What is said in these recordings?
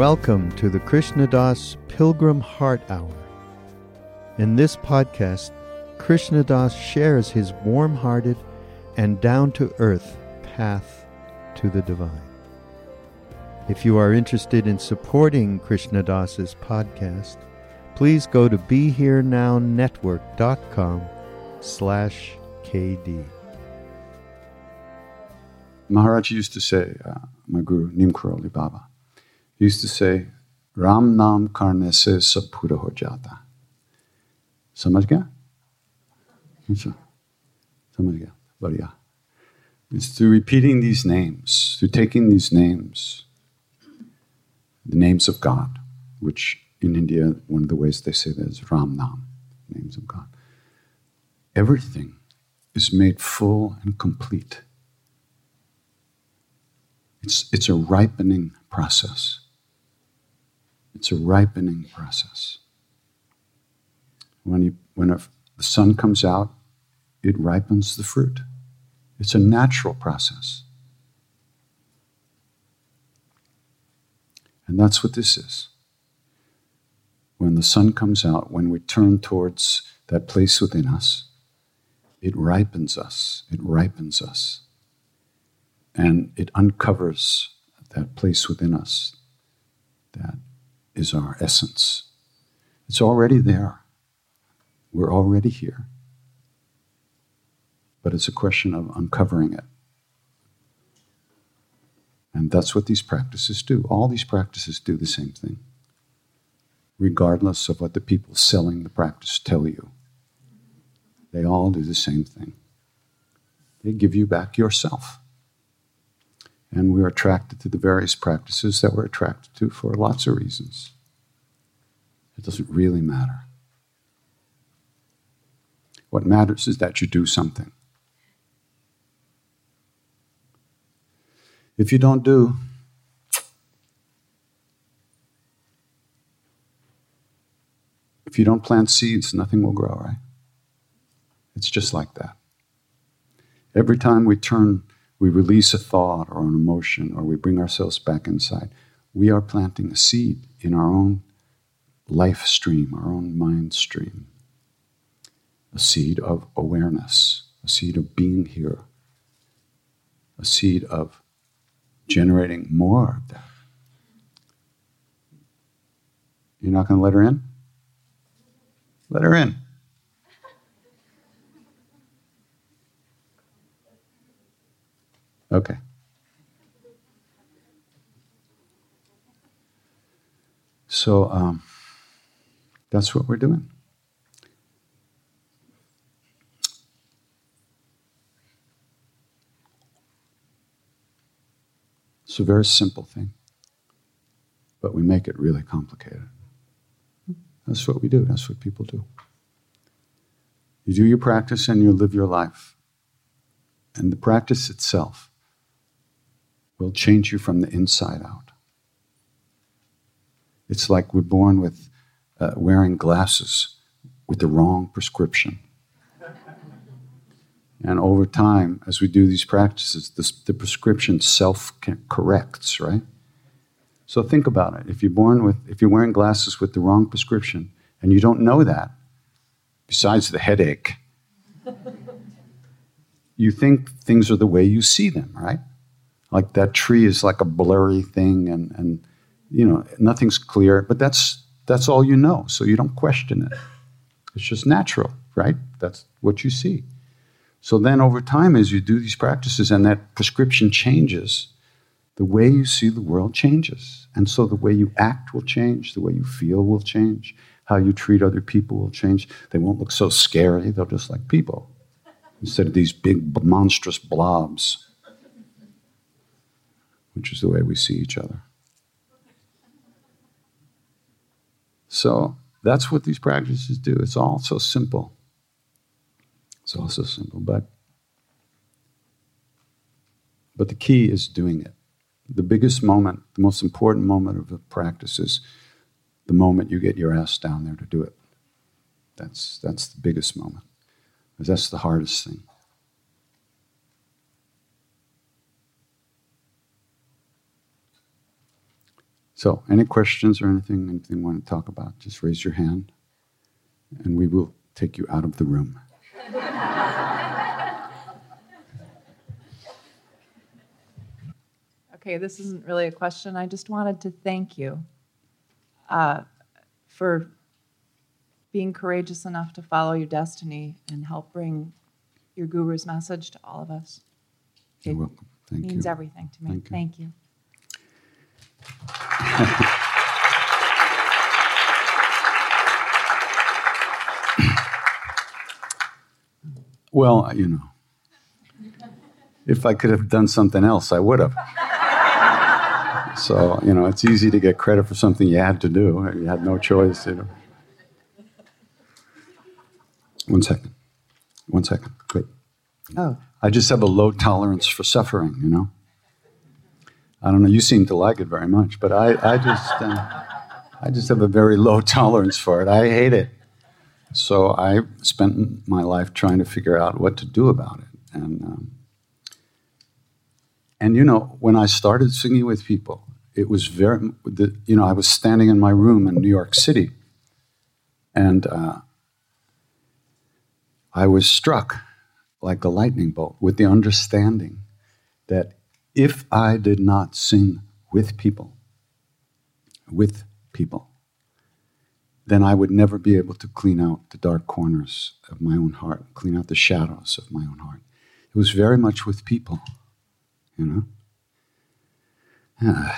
Welcome to the Krishna Das Pilgrim Heart Hour. In this podcast, Krishna Das shares his warm hearted and down to earth path to the divine. If you are interested in supporting Krishna Das's podcast, please go to BeHereNowNetwork.com slash KD. Maharaj used to say, uh, my guru, Neem Karoli Baba, used to say, Ram Nam Karne Se Sab Pura Ho Jata. समझ गया अच्छा समझ गया बढ़िया It's through repeating these names, through taking these names, the names of God, which in India, one of the ways they say that is Ram Nam, names of God. Everything is made full and complete. It's, it's a ripening process. It's a ripening process. When, you, when a, the sun comes out, it ripens the fruit. It's a natural process. And that's what this is. When the sun comes out, when we turn towards that place within us, it ripens us, it ripens us, and it uncovers that place within us that is our essence. It's already there. We're already here. But it's a question of uncovering it. And that's what these practices do. All these practices do the same thing, regardless of what the people selling the practice tell you. They all do the same thing. They give you back yourself. And we're attracted to the various practices that we're attracted to for lots of reasons. It doesn't really matter. What matters is that you do something. If you don't do, if you don't plant seeds, nothing will grow, right? It's just like that. Every time we turn, we release a thought or an emotion, or we bring ourselves back inside, we are planting a seed in our own life stream, our own mind stream. A seed of awareness, a seed of being here, a seed of generating more of that. You're not going to let her in? Let her in. Okay. So um, that's what we're doing. It's a very simple thing, but we make it really complicated. That's what we do, that's what people do. You do your practice and you live your life. And the practice itself will change you from the inside out. It's like we're born with uh, wearing glasses with the wrong prescription. and over time, as we do these practices, this, the prescription self corrects, right? So think about it. If you're born with, if you're wearing glasses with the wrong prescription and you don't know that, besides the headache, you think things are the way you see them, right? Like that tree is like a blurry thing and, and you know nothing's clear but that's that's all you know so you don't question it. It's just natural right? That's what you see. So then over time as you do these practices and that prescription changes the way you see the world changes. And so the way you act will change the way you feel will change how you treat other people will change. They won't look so scary they'll just like people instead of these big monstrous blobs which is the way we see each other. So that's what these practices do. It's all so simple. It's all so simple, but but the key is doing it. The biggest moment, the most important moment of the practice is the moment you get your ass down there to do it. That's that's the biggest moment. Because that's the hardest thing. So, any questions or anything, anything you want to talk about, just raise your hand and we will take you out of the room. okay, this isn't really a question. I just wanted to thank you uh, for being courageous enough to follow your destiny and help bring your guru's message to all of us. It You're welcome. Thank means you. means everything to me. Thank you. Thank you. well, you know, if I could have done something else, I would have. so, you know, it's easy to get credit for something you had to do. You had no choice, you know. One second. One second. Wait. Oh. I just have a low tolerance for suffering, you know. I don't know. You seem to like it very much, but I, I just, uh, I just have a very low tolerance for it. I hate it. So I spent my life trying to figure out what to do about it. And, um, and you know, when I started singing with people, it was very, the, you know, I was standing in my room in New York City, and uh, I was struck like a lightning bolt with the understanding that if I did not sing with people, with people, then I would never be able to clean out the dark corners of my own heart, clean out the shadows of my own heart. It was very much with people, you know? Yeah.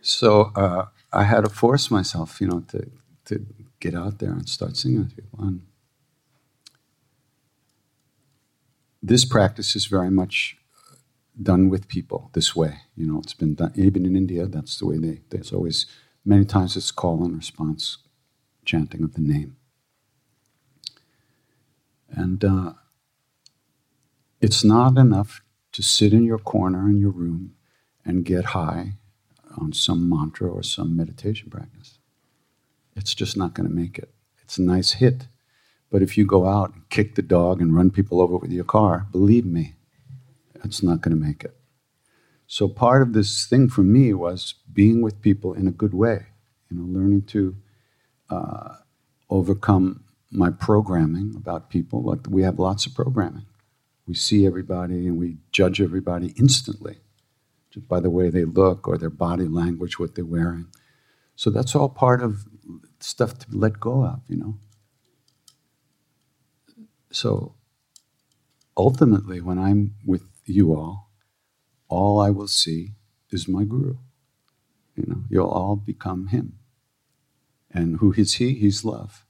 so uh, I had to force myself, you know, to, to get out there and start singing with people. And this practice is very much done with people this way. You know, it's been done even in India. That's the way they. There's always many times it's call and response, chanting of the name, and uh, it's not enough to sit in your corner in your room and get high on some mantra or some meditation practice. It's just not going to make it. It's a nice hit. But if you go out and kick the dog and run people over with your car, believe me, it's not going to make it. So part of this thing for me was being with people in a good way, you know, learning to uh, overcome my programming about people. Like we have lots of programming. We see everybody and we judge everybody instantly, just by the way they look or their body language, what they're wearing. So that's all part of stuff to let go of, you know. So ultimately, when I'm with you all, all I will see is my guru. You know, you'll all become him. And who is he? He's love.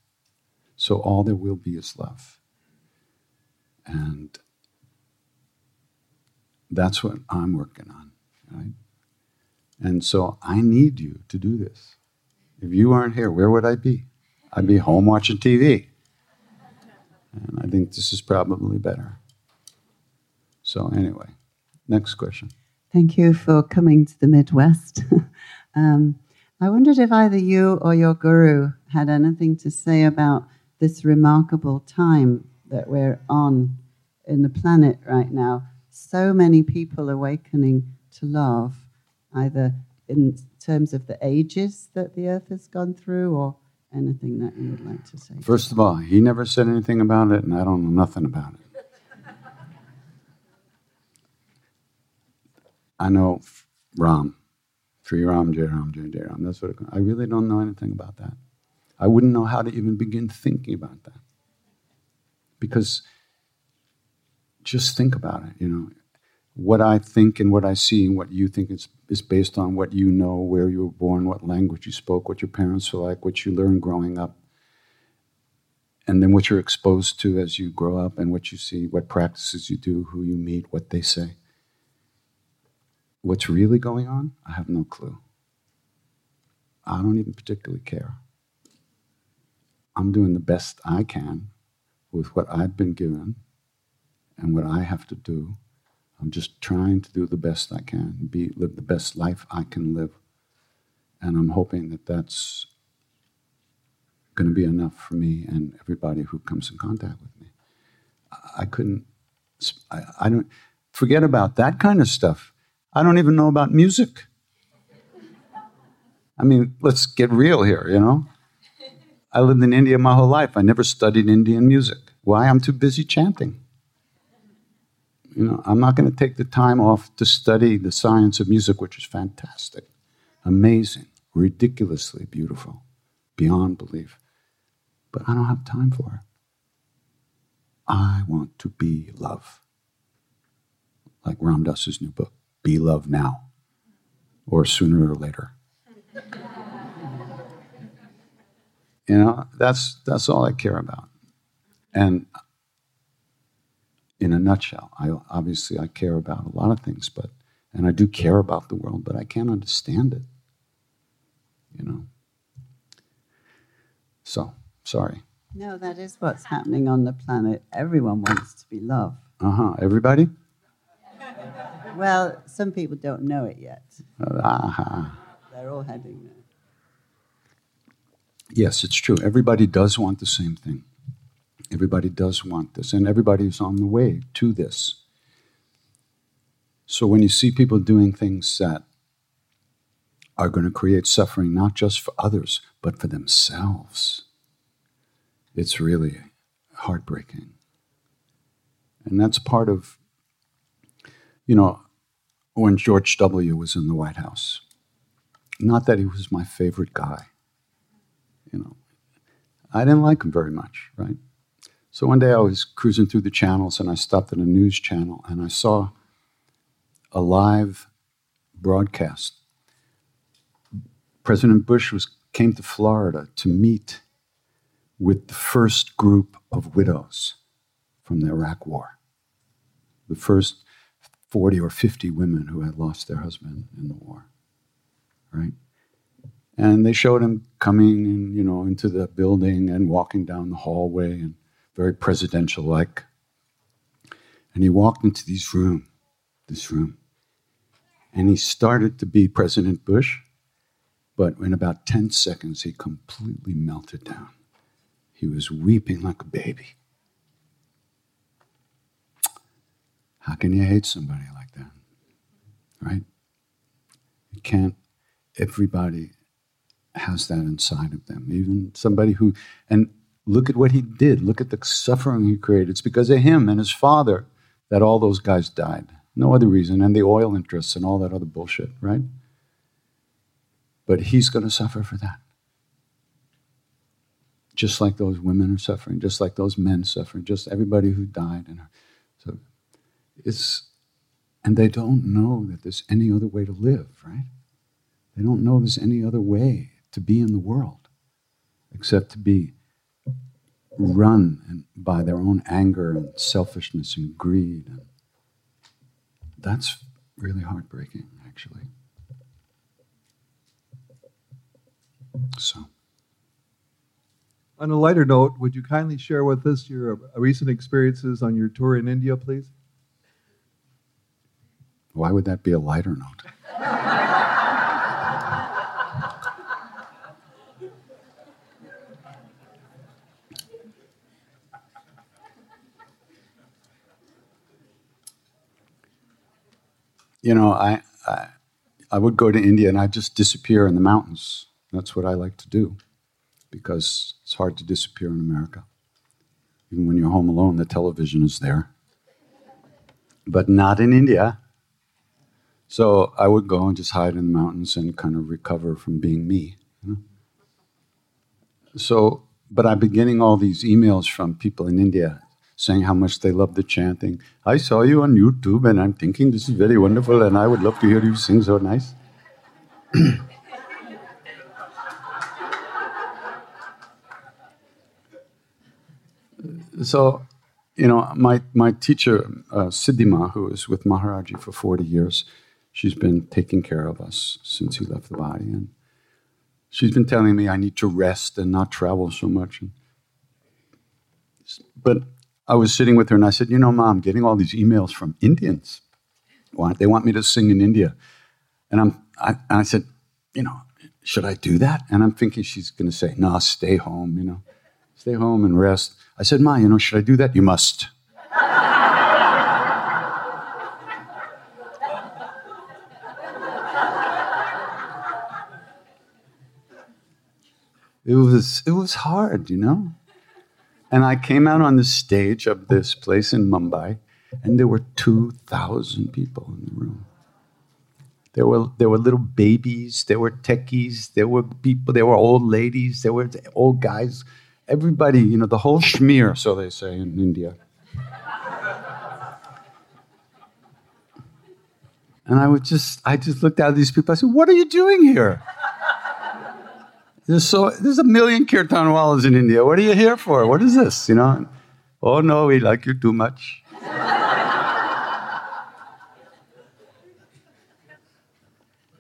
So all there will be is love. And that's what I'm working on, right? And so I need you to do this. If you aren't here, where would I be? I'd be home watching TV. And I think this is probably better. So, anyway, next question. Thank you for coming to the Midwest. um, I wondered if either you or your guru had anything to say about this remarkable time that we're on in the planet right now. So many people awakening to love, either in terms of the ages that the earth has gone through or anything that you would like to say? First of all, he never said anything about it, and I don't know nothing about it. I know Ram, Sri Ram, Jai Ram, Jai Jai Ram. That's what it, I really don't know anything about that. I wouldn't know how to even begin thinking about that. Because just think about it, you know. What I think and what I see and what you think is is based on what you know, where you were born, what language you spoke, what your parents were like, what you learned growing up, and then what you're exposed to as you grow up and what you see, what practices you do, who you meet, what they say. What's really going on? I have no clue. I don't even particularly care. I'm doing the best I can with what I've been given and what I have to do I'm just trying to do the best I can, be live the best life I can live, and I'm hoping that that's going to be enough for me and everybody who comes in contact with me. I couldn't. I, I don't forget about that kind of stuff. I don't even know about music. I mean, let's get real here, you know? I lived in India my whole life. I never studied Indian music. Why? I'm too busy chanting. You know, I'm not going to take the time off to study the science of music, which is fantastic, amazing, ridiculously beautiful, beyond belief. But I don't have time for it. I want to be love. Like Ram Dass's new book, Be Love Now, or sooner or later. you know, that's, that's all I care about. And in a nutshell. I obviously I care about a lot of things, but and I do care about the world, but I can't understand it. You know. So sorry. No, that is what's happening on the planet. Everyone wants to be loved. Uh huh. Everybody. Well, some people don't know it yet. Uh huh. They're all heading there. Yes, it's true. Everybody does want the same thing. Everybody does want this, and everybody's on the way to this. So when you see people doing things that are going to create suffering, not just for others, but for themselves, it's really heartbreaking. And that's part of, you know, when George W. was in the White House. Not that he was my favorite guy. You know, I didn't like him very much, right? So one day I was cruising through the channels and I stopped at a news channel and I saw a live broadcast. President Bush was, came to Florida to meet with the first group of widows from the Iraq War. The first 40 or 50 women who had lost their husband in the war, right? And they showed him coming, you know, into the building and walking down the hallway and very presidential-like. And he walked into this room, this room, and he started to be President Bush, but in about 10 seconds, he completely melted down. He was weeping like a baby. How can you hate somebody like that? Right? You can't. Everybody has that inside of them. Even somebody who, and look at what he did. Look at the suffering he created. It's because of him and his father that all those guys died. No other reason. And the oil interests and all that other bullshit, right? But he's going to suffer for that. Just like those women are suffering, just like those men suffering, just everybody who died. And so it's, and they don't know that there's any other way to live, right? They don't know there's any other way to be in the world except to be run by their own anger and selfishness and greed. And that's really heartbreaking, actually. So. On a lighter note, would you kindly share with us your recent experiences on your tour in India, please? Why would that be a lighter note? you know, I, I, I would go to India and I'd just disappear in the mountains. That's what I like to do because it's hard to disappear in America. Even when you're home alone, the television is there. But not in India. So I would go and just hide in the mountains and kind of recover from being me. You know? So, but I've been getting all these emails from people in India saying how much they love the chanting. I saw you on YouTube and I'm thinking this is very wonderful and I would love to hear you sing so nice. so, you know, my, my teacher, uh, Siddhi Ma, who was with Maharaji for 40 years, she's been taking care of us since he left the body. And she's been telling me I need to rest and not travel so much. But I was sitting with her and I said, You know, mom, getting all these emails from Indians. They want me to sing in India. And, I'm, I, and I said, You know, should I do that? And I'm thinking she's going to say, No, stay home, you know, stay home and rest. I said, Ma, you know, should I do that? You must. it was it was hard, you know. And I came out on the stage of this place in Mumbai, and there were 2,000 people in the room. There were, there were little babies, there were techies, there were people, there were old ladies, there were old guys. Everybody, you know, the whole schmear, so they say in India. and I would just, I just looked at these people. I said, "What are you doing here?" There's so there's a million kirtanwalas in India. What are you here for? What is this? You know? Oh no, we like you too much.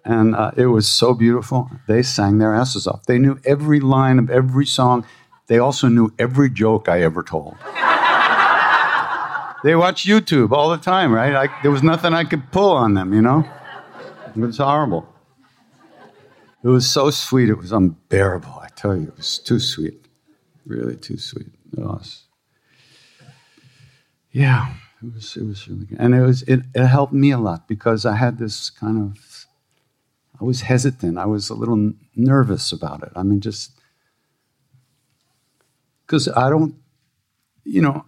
and uh, it was so beautiful. They sang their asses off. They knew every line of every song. They also knew every joke I ever told. they watch YouTube all the time, right? I, there was nothing I could pull on them, you know? It was horrible. It was so sweet, it was unbearable. I tell you, it was too sweet. Really too sweet. It was. Yeah, it was, it was really good. And it, was, it, it helped me a lot because I had this kind of, I was hesitant. I was a little nervous about it. I mean, just, because I don't, you know,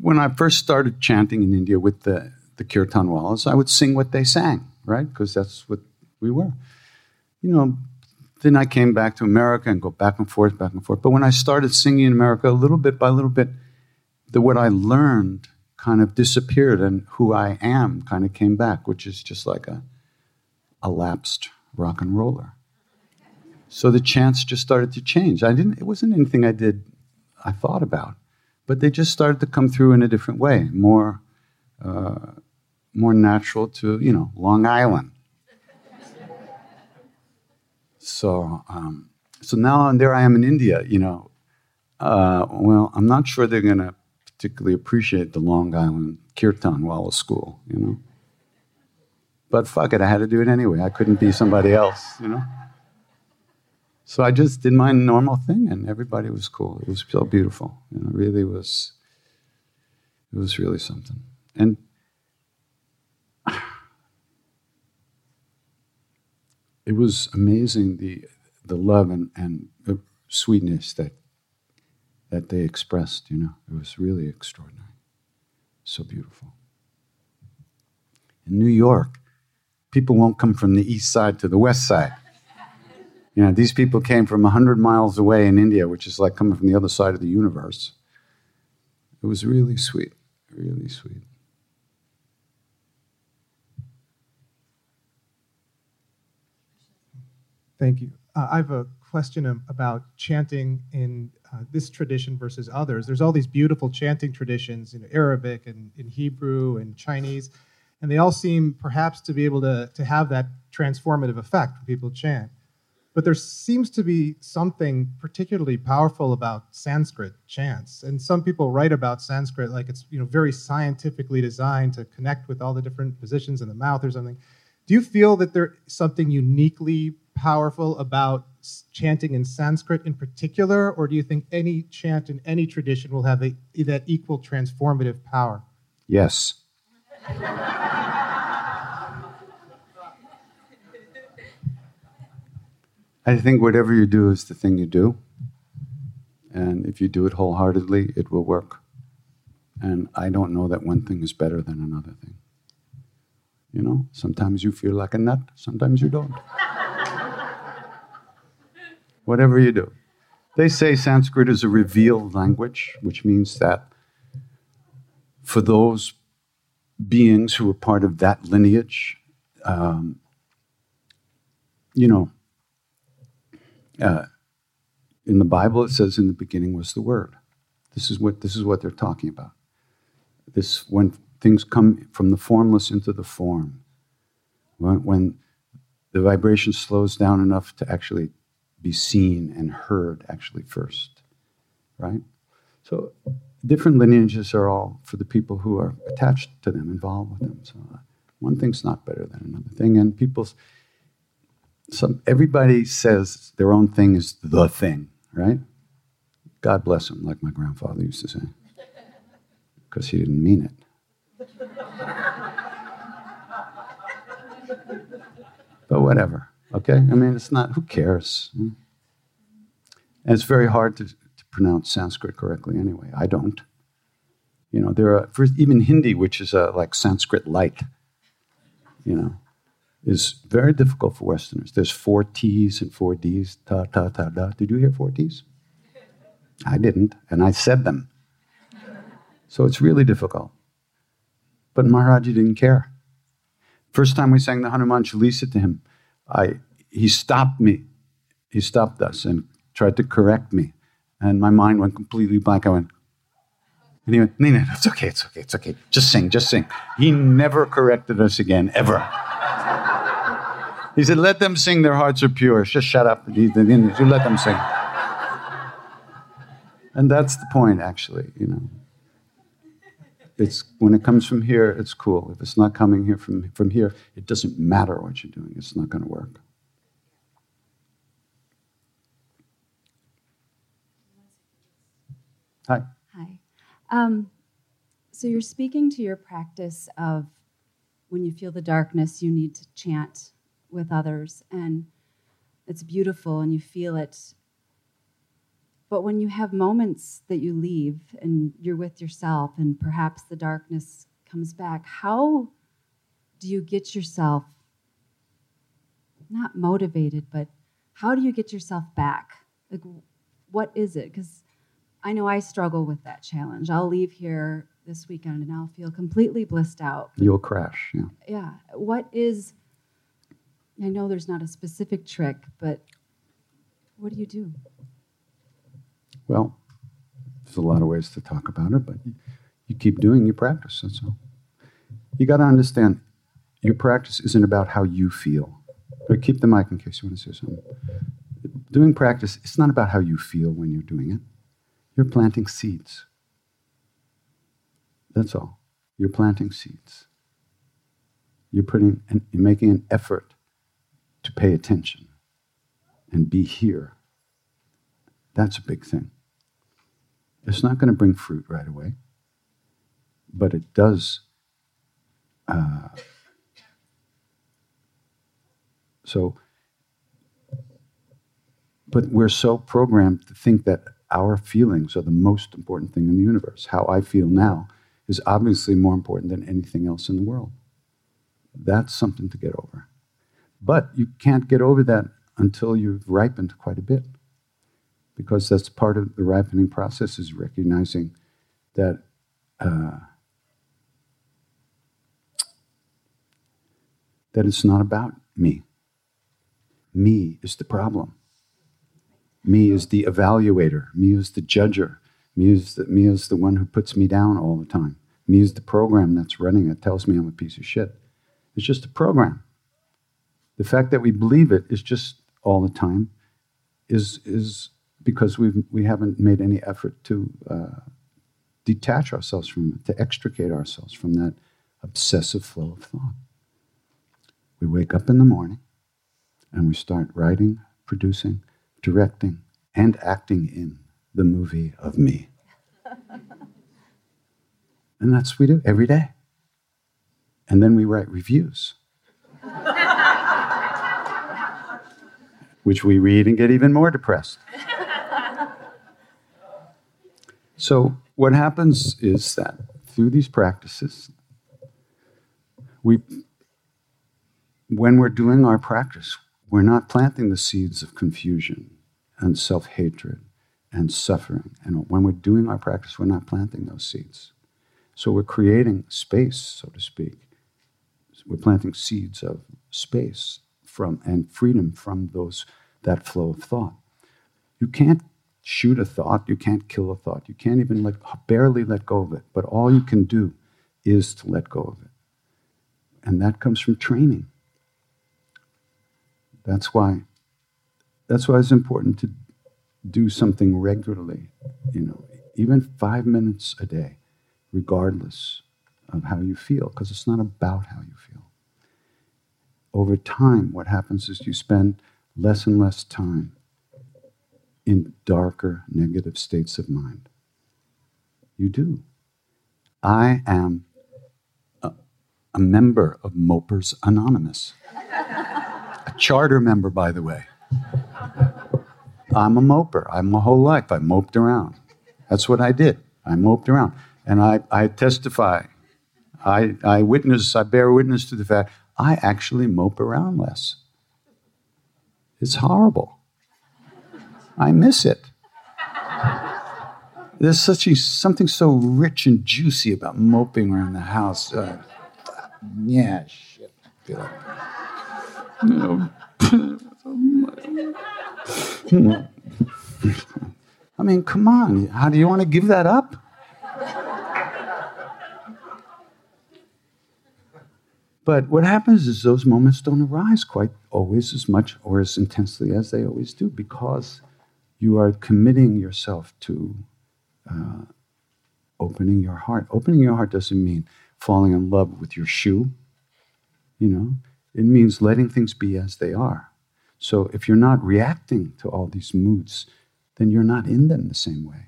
when I first started chanting in India with the, the Kirtanwalas, I would sing what they sang, right? Because that's what we were. You know, then I came back to America and go back and forth, back and forth. But when I started singing in America, a little bit by little bit, the what I learned kind of disappeared and who I am kind of came back, which is just like a, a lapsed rock and roller. So the chants just started to change. I didn't, it wasn't anything I did, I thought about, but they just started to come through in a different way, more, uh, more natural to, you know, Long Island. So, um, so now and there I am in India, you know. Uh, well, I'm not sure they're going to particularly appreciate the Long Island Kirtan Walla school, you know. But fuck it, I had to do it anyway. I couldn't be somebody else, you know. So I just did my normal thing, and everybody was cool. It was so beautiful, you know. It really was. It was really something, and it was amazing the the love and, and the sweetness that that they expressed. You know, it was really extraordinary, so beautiful. In New York, people won't come from the east side to the west side. You know, these people came from 100 miles away in India, which is like coming from the other side of the universe. It was really sweet, really sweet. Thank you. Uh, I have a question about chanting in uh, this tradition versus others. There's all these beautiful chanting traditions in Arabic and in Hebrew and Chinese, and they all seem perhaps to be able to, to have that transformative effect when people chant. But there seems to be something particularly powerful about Sanskrit chants. And some people write about Sanskrit like it's you know very scientifically designed to connect with all the different positions in the mouth or something. Do you feel that there's something uniquely powerful about chanting in Sanskrit in particular, or do you think any chant in any tradition will have a, that equal transformative power? Yes. I think whatever you do is the thing you do. And if you do it wholeheartedly, it will work. And I don't know that one thing is better than another thing. You know, sometimes you feel like a nut, sometimes you don't whatever you do. They say Sanskrit is a revealed language, which means that for those beings who are part of that lineage, um, you know, uh, in the Bible it says in the beginning was the Word. This is what this is what they're talking about. This when things come from the formless into the form, when, when the vibration slows down enough to actually be seen and heard actually first, right? So different lineages are all for the people who are attached to them, involved with them. So uh, one thing's not better than another thing, and people's some everybody says their own thing is the thing, right? God bless him, like my grandfather used to say, because he didn't mean it. but whatever. Okay? I mean, it's not, who cares? And it's very hard to, to pronounce Sanskrit correctly anyway. I don't. You know, there are, for even Hindi, which is a, like Sanskrit light, you know, is very difficult for Westerners. There's four T's and four D's. Ta, ta, ta, da. Did you hear four T's? I didn't, and I said them. So it's really difficult. But Maharaji didn't care. First time we sang the Hanuman Chalisa to him, I, he stopped me. He stopped us and tried to correct me. And my mind went completely blank. I went, and he went, no, no, no, it's okay, it's okay, it's okay. Just sing, just sing. He never corrected us again, ever. he said, let them sing, their hearts are pure. Just shut up. You let them sing. And that's the point, actually, you know. It's, when it comes from here, it's cool. If it's not coming here from, from here, it doesn't matter what you're doing. It's not going to work. Hi. Hi. Um, so you're speaking to your practice of when you feel the darkness, you need to chant with others, and it's beautiful, and you feel it but when you have moments that you leave and you're with yourself and perhaps the darkness comes back, how do you get yourself not motivated, but how do you get yourself back? Like, what is it? Because I know I struggle with that challenge. I'll leave here this weekend and I'll feel completely blissed out. You'll crash, yeah. Yeah. What is, I know there's not a specific trick, but what do you do? Well, there's a lot of ways to talk about it, but you, keep doing your practice, that's all. You got to understand, your practice isn't about how you feel. But keep the mic in case you want to say something. Doing practice, it's not about how you feel when you're doing it. You're planting seeds. That's all. You're planting seeds. You're putting, you're making an effort to pay attention and be here. That's a big thing. It's not going to bring fruit right away, but it does. Uh, so, but we're so programmed to think that our feelings are the most important thing in the universe. How I feel now is obviously more important than anything else in the world. That's something to get over. But you can't get over that until you've ripened quite a bit. Because that's part of the ripening process is recognizing that uh, that it's not about me. Me is the problem. Me is the evaluator. Me is the judger. Me is the, me is the one who puts me down all the time. Me is the program that's running that tells me I'm a piece of shit. It's just a program. The fact that we believe it is just all the time is, is because we've, we haven't made any effort to uh, detach ourselves from it, to extricate ourselves from that obsessive flow of thought. We wake up in the morning and we start writing, producing, directing, and acting in the movie of me. and that's what we do every day. And then we write reviews, which we read and get even more depressed. so, what happens is that through these practices, we, when we're doing our practice, we're not planting the seeds of confusion and self hatred and suffering. And when we're doing our practice, we're not planting those seeds. So we're creating space, so to speak. We're planting seeds of space from and freedom from those that flow of thought. You can't shoot a thought, you can't kill a thought, you can't even let barely let go of it. But all you can do is to let go of it. And that comes from training. That's why that's why it's important to do something regularly, you know, even five minutes a day, regardless of how you feel, because it's not about how you feel. Over time, what happens is you spend less and less time in darker, negative states of mind. You do. I am a, a member of Mopers Anonymous a charter member, by the way. I'm a moper. I'm my whole life. I moped around. That's what I did. I moped around. And I, I testify, I, I witness, I bear witness to the fact I actually mope around less. It's horrible. I miss it. There's such a, something so rich and juicy about moping around the house. Uh, yeah, shit. I mean, come on. How do you want to give that up? But what happens is those moments don't arise quite always as much or as intensely as they always do because you are committing yourself to uh, opening your heart. Opening your heart doesn't mean falling in love with your shoe, you know. It means letting things be as they are. So if you're not reacting to all these moods, then you're not in them the same way.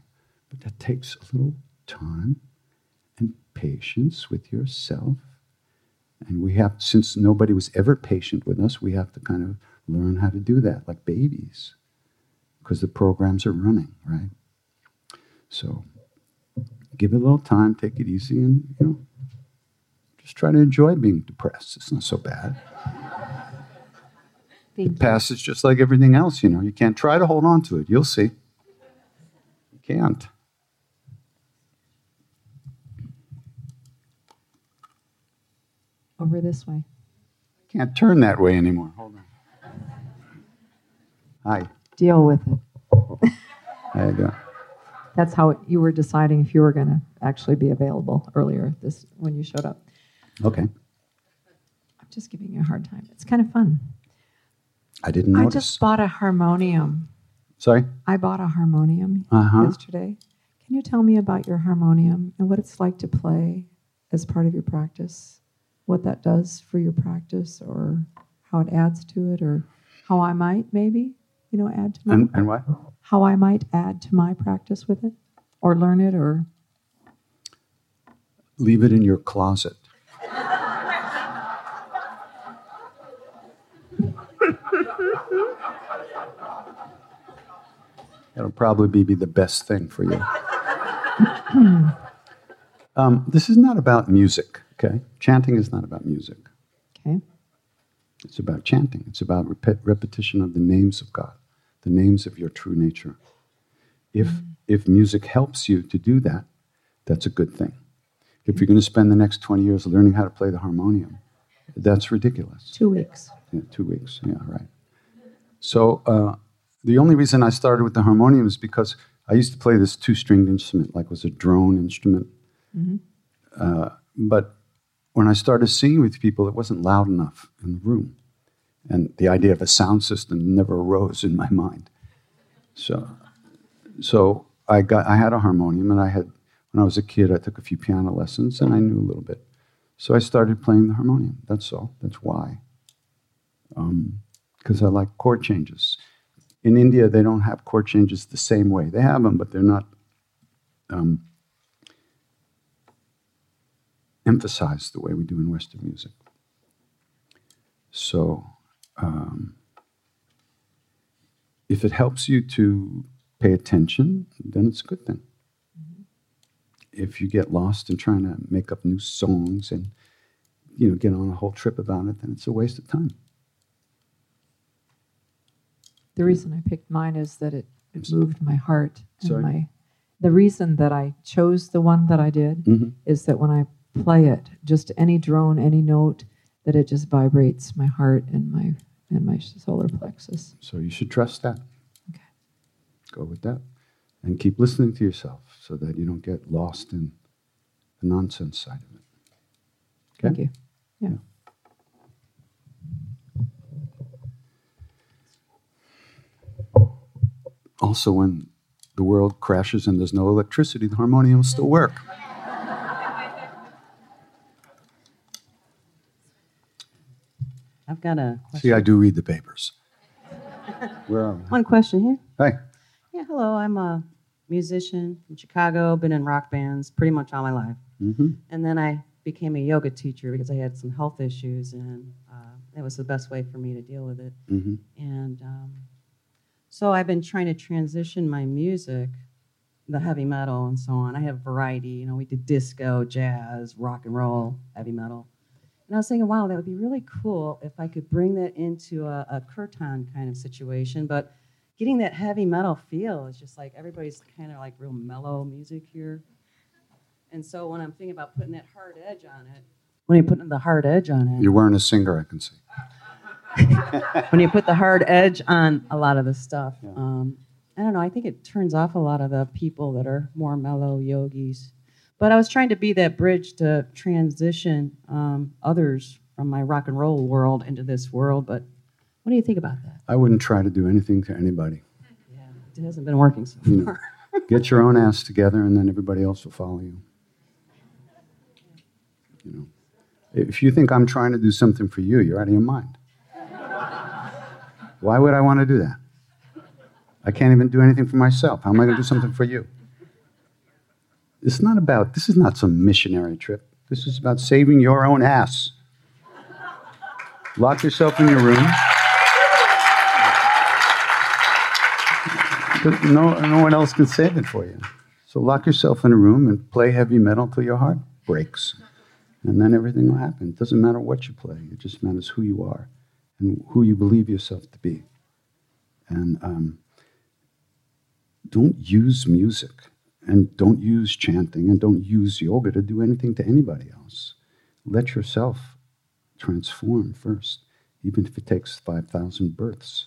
But that takes a little time and patience with yourself. And we have, since nobody was ever patient with us, we have to kind of learn how to do that like babies because the programs are running, right? So give it a little time, take it easy, and, you know, just try to enjoy being depressed. It's not so bad. Thank it passes just like everything else, you know. You can't try to hold on to it. You'll see. You can't. Over this way. Can't turn that way anymore. Hold on. Hi. Deal with it. there you go. That's how you were deciding if you were going to actually be available earlier this when you showed up. Okay. I'm just giving you a hard time. It's kind of fun. I didn't I just bought a harmonium. Sorry? I bought a harmonium Uh-huh. yesterday. Can you tell me about your harmonium and what it's like to play as part of your practice? What that does for your practice or how it adds to it or how I might maybe, you know, add to my And, and what? how I might add to my practice with it or learn it or Leave it in your closet. It'll probably be, be the best thing for you. um, this is not about music, okay? Chanting is not about music. okay. It's about chanting. It's about repet- repetition of the names of God, the names of your true nature. If, if music helps you to do that, that's a good thing. If you're going to spend the next 20 years learning how to play the harmonium, that's ridiculous. Two weeks. Yeah, two weeks. Yeah, right. So uh, the only reason I started with the harmonium is because I used to play this two-stringed instrument, like it was a drone instrument. Uh, but when I started singing with people, it wasn't loud enough in the room, and the idea of a sound system never arose in my mind. So, so I got I had a harmonium, and I had when I was a kid, I took a few piano lessons, and I knew a little bit. So I started playing the harmonium. That's all. That's why. Because I like chord changes. In India, they don't have chord changes the same way. They have them, but they're not um, emphasized the way we do in Western music. So, um, if it helps you to pay attention, then it's a good thing. If you get lost in trying to make up new songs and you know get on a whole trip about it, then it's a waste of time. The reason I picked mine is that it, it moved my heart and Sorry? my the reason that I chose the one that I did Mhm. is that when I play it, just any drone, any note, that it just vibrates my heart and my and my solar plexus. So you should trust that. Okay. Go with that. And keep listening to yourself so that you don't get lost in the nonsense side of it. Okay? Thank you. Yeah. Also, when the world crashes and there's no electricity, the harmonium will still work. I've got a question. See, I do read the papers. Where are we? one question here. Hey. Yeah, hello. I'm a musician from Chicago. Been in rock bands pretty much all my life, hmm and then I became a yoga teacher because I had some health issues, and uh, that was the best way for me to deal with it. hmm And um, so I've been trying to transition my music, the heavy metal and so on. I have variety. You know, we did disco, jazz, rock and roll, heavy metal. And I was thinking, wow, that would be really cool if I could bring that into a, a kirtan kind of situation. But getting that heavy metal feel is just like everybody's kind of like real mellow music here. And so when I'm thinking about putting that hard edge on it, when you're putting the hard edge on it, You're wearing a singer, I can see. when you put the hard edge on a lot of the stuff. Um, I don't know. I think it turns off a lot of the people that are more mellow yogis. But I was trying to be that bridge to transition um, others from my rock and roll world into this world. But what do you think about that? I wouldn't try to do anything to anybody. Yeah, it hasn't been working so You know, far. get your own ass together, and then everybody else will follow you. You know, if you think I'm trying to do something for you, you're out of your mind. Why would I want to do that? I can't even do anything for myself. How am I going to do something for you? It's not about. This is not some missionary trip. This is about saving your own ass. Lock yourself in your room. No, no one else can save it for you. So lock yourself in a room and play heavy metal till your heart breaks. And then everything will happen. It doesn't matter what you play, it just matters who you are and who you believe yourself to be. And um, don't use music and don't use chanting and don't use yoga to do anything to anybody else. Let yourself transform first, even if it takes 5,000 births.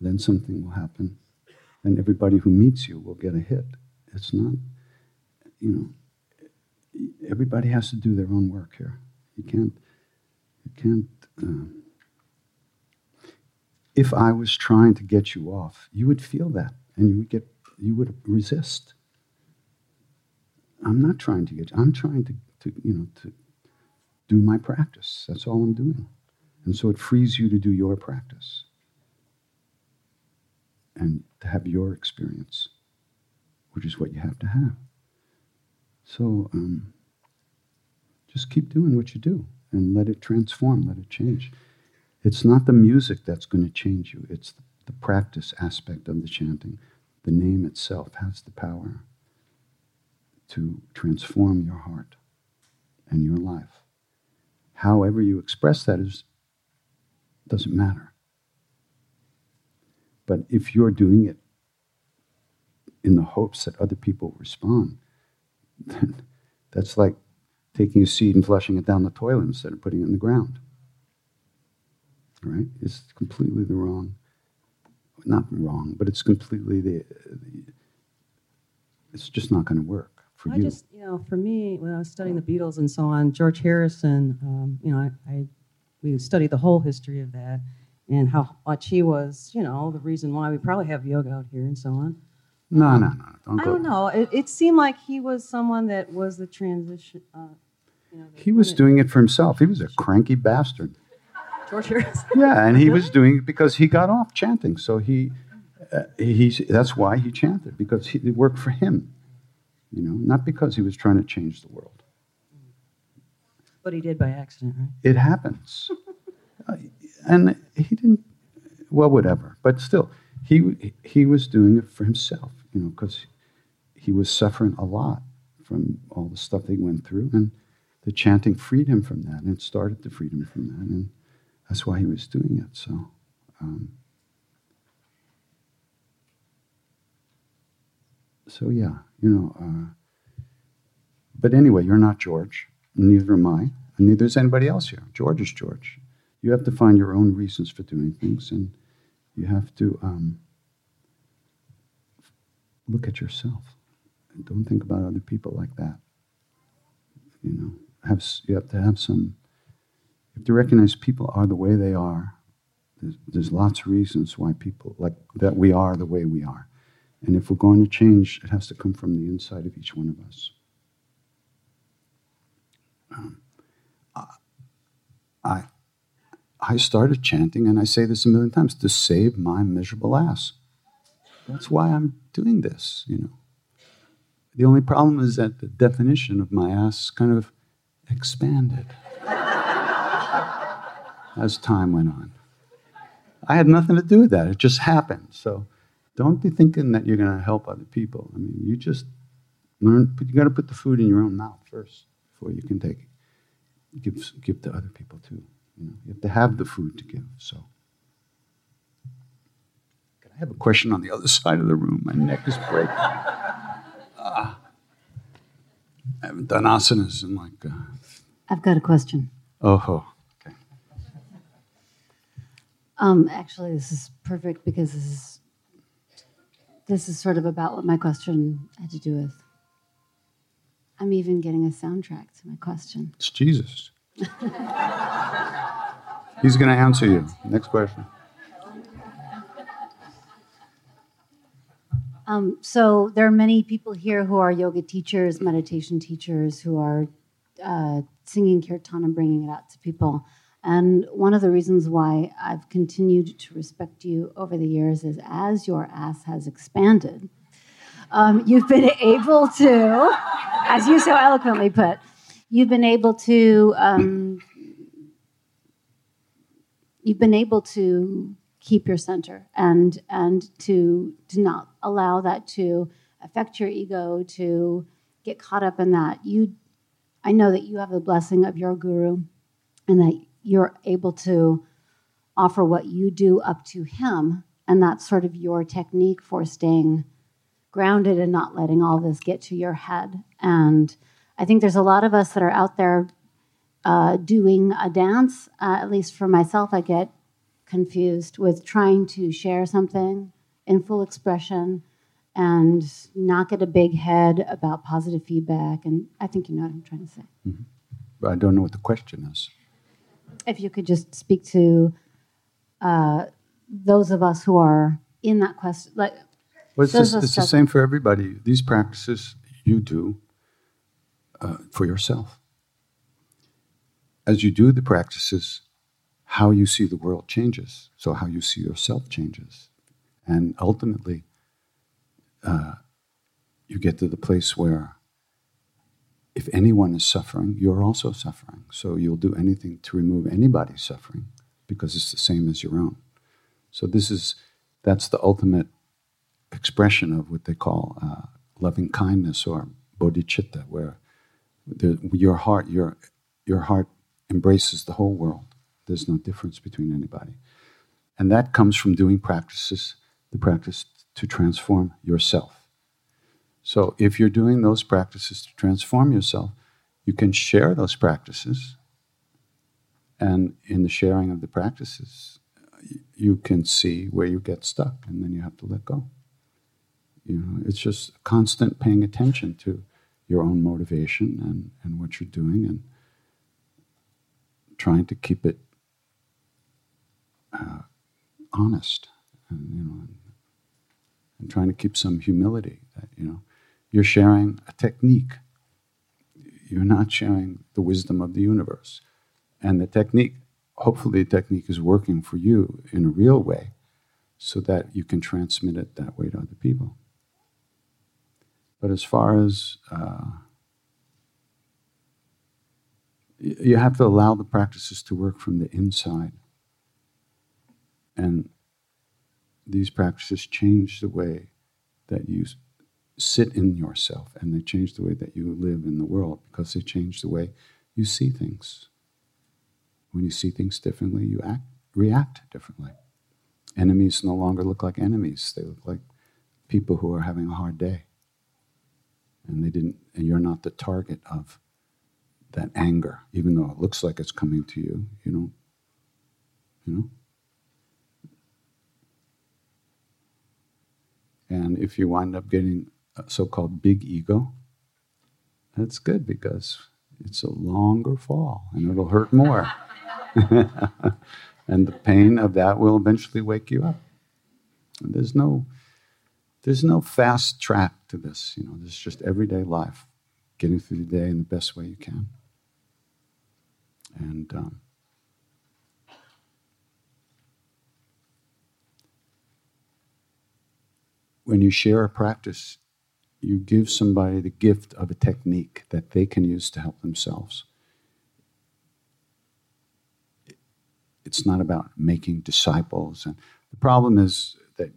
Then something will happen and everybody who meets you will get a hit. It's not, you know, everybody has to do their own work here. You can't. You can't. Uh, if I was trying to get you off, you would feel that, and you would get. You would resist. I'm not trying to get. I'm trying to, to, you know, to do my practice. That's all I'm doing, and so it frees you to do your practice and to have your experience, which is what you have to have. So um, just keep doing what you do and let it transform, let it change. It's not the music that's going to change you, it's the practice aspect of the chanting. The name itself has the power to transform your heart and your life. However you express that is doesn't matter. But if you're doing it in the hopes that other people respond, then that's like taking a seed and flushing it down the toilet instead of putting it in the ground. Right? It's completely the wrong, not wrong, but it's completely the, the it's just not going to work for I you. just, you know, for me, when I was studying the Beatles and so on, George Harrison, um, you know, I, I we studied the whole history of that and how much he was, you know, the reason why we probably have yoga out here and so on. no, no, no, don't I go. don't know. It, it seemed like he was someone that was the transition. Uh, you know, that He was doing it for himself. He was a cranky bastard. George Harrison. Yeah, and he was doing it because he got off chanting. So he, uh, he that's why he chanted because he, it worked for him. You know, not because he was trying to change the world. But he did by accident, right? It happens, Uh, and he didn't. Well, whatever. But still, he he was doing it for himself. You know, because he was suffering a lot from all the stuff they went through, and the chanting freed him from that, and it started to free him from that, and that's why he was doing it. So. Um, so yeah, you know. Uh, but anyway, you're not George, neither am I, and neither is anybody else here. George is George. You have to find your own reasons for doing things, and you have to um, look at yourself and don't think about other people like that. You know, have you have to have some. You have to recognize people are the way they are. There's, there's lots of reasons why people like that we are the way we are. And if we're going to change, it has to come from the inside of each one of us. Um, I, I started chanting, and I say this a million times, to save my miserable ass. That's why I'm doing this, you know. The only problem is that the definition of my ass kind of expanded as time went on. I had nothing to do with that. It just happened. So don't be thinking that you're going to help other people. I mean, you just learn, but you got to put the food in your own mouth first before you can take it. Give, give to other people too. You, know, you have to have the food to give. So, can I have a question on the other side of the room? My neck is breaking. Ah. I haven't done asanas in like, uh, I've got a question. oh, ho. Okay. Um, actually, this is perfect because this is this is sort of about what my question had to do with. I'm even getting a soundtrack to my question. It's Jesus. He's going to answer you. Next question. Um, so there are many people here who are yoga teachers, meditation teachers, who are uh, singing kirtan and bringing it out to people. And one of the reasons why I've continued to respect you over the years is as your ass has expanded, um, you've been able to, as you so eloquently put, you've been able to, um, you've been able to keep your center and and to to not allow that to affect your ego to get caught up in that. You i know that you have the blessing of your guru and that you're able to offer what you do up to him and that's sort of your technique for staying grounded and not letting all this get to your head and i think there's a lot of us that are out there uh, doing a dance uh, at least for myself i get confused with trying to share something in full expression and not get a big head about positive feedback. And I think you know what I'm trying to say. But I don't know what the question is. If you could just speak to uh, those of us who are in that question, like Well, it's, just, it's the same for everybody. These practices you do uh, for yourself. As you do the practices, how you see the world changes. So, how you see yourself changes. And ultimately, uh, you get to the place where if anyone is suffering, you're also suffering. So, you'll do anything to remove anybody's suffering because it's the same as your own. So, this is that's the ultimate expression of what they call uh, loving kindness or bodhicitta, where the, your heart, your your heart embraces the whole world. There's no difference between anybody, and that comes from doing practices, the practice to transform yourself. So, if you're doing those practices to transform yourself, you can share those practices, and in the sharing of the practices, you can see where you get stuck, and then you have to let go. You know, it's just constant paying attention to your own motivation and, and what you're doing and trying to keep it uh, honest and, you know, and, and trying to keep some humility that, you know, you're sharing a technique. You're not sharing the wisdom of the universe. And the technique, hopefully, the technique is working for you in a real way so that you can transmit it that way to other people. But as far as uh, you have to allow the practices to work from the inside. And these practices change the way that you sit in yourself and they change the way that you live in the world because they change the way you see things. When you see things differently, you act, react differently. Enemies no longer look like enemies, they look like people who are having a hard day and they didn't and you're not the target of that anger even though it looks like it's coming to you you don't you know and if you wind up getting a so-called big ego that's good because it's a longer fall and it'll hurt more and the pain of that will eventually wake you up and there's no there's no fast track to this. You know, this is just everyday life, getting through the day in the best way you can. And um, when you share a practice, you give somebody the gift of a technique that they can use to help themselves. It's not about making disciples. And the problem is that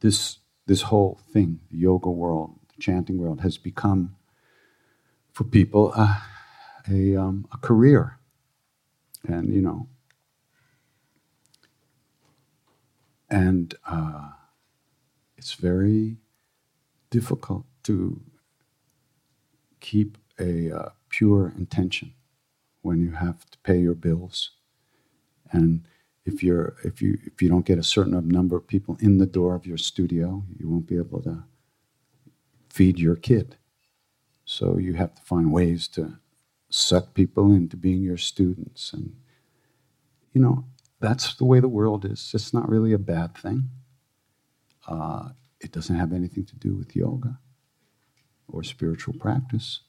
this this whole thing, the yoga world, the chanting world, has become for people a, um, a career. And, you know, and uh, it's very difficult to keep a uh, pure intention when you have to pay your bills. And if you're if you if you don't get a certain number of people in the door of your studio, you won't be able to feed your kid. So you have to find ways to suck people into being your students, and you know that's the way the world is. It's not really a bad thing. Uh, it doesn't have anything to do with yoga or spiritual practice.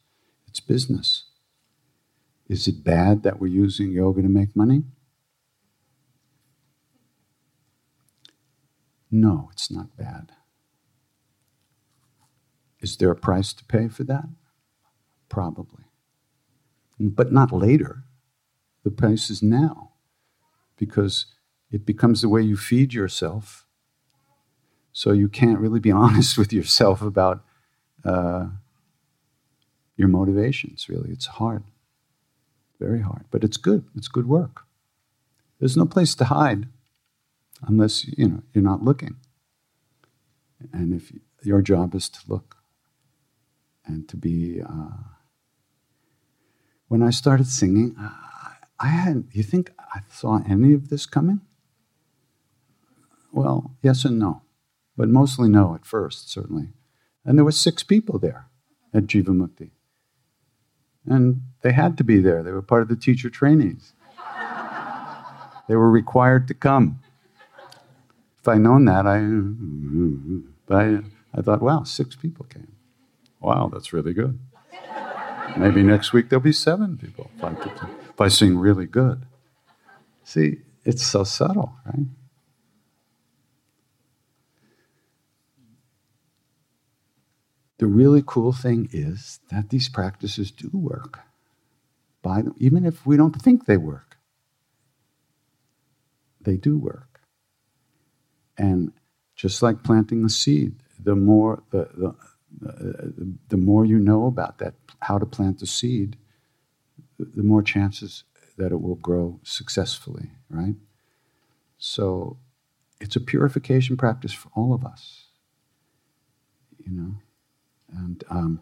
It's business. Is it bad that we're using yoga to make money? No, it's not bad. Is there a price to pay for that? Probably. But not later. The price is now because it becomes the way you feed yourself. So you can't really be honest with yourself about uh, your motivations, really. It's hard, very hard, but it's good. It's good work. There's no place to hide unless you know you're not looking. And if your job is to look and to be, uh, when I started singing, I, I had. You think I saw any of this coming? Well, yes and no, but mostly no at first, certainly. And there were six people there at Jivamukti. And they had to be there. They were part of the teacher trainees. they were required to come. If I'd known that, I, I, I thought, wow, six people came. Wow, that's really good. Maybe next week there'll be seven people if I, if I sing really good. See, it's so subtle, right? The really cool thing is that these practices do work, by them, even if we don't think they work. They do work. And just like planting a seed, the more the, the, the, more you know about that, how to plant the seed, the more chances that it will grow successfully, right? So it's a purification practice for all of us, you know, and um,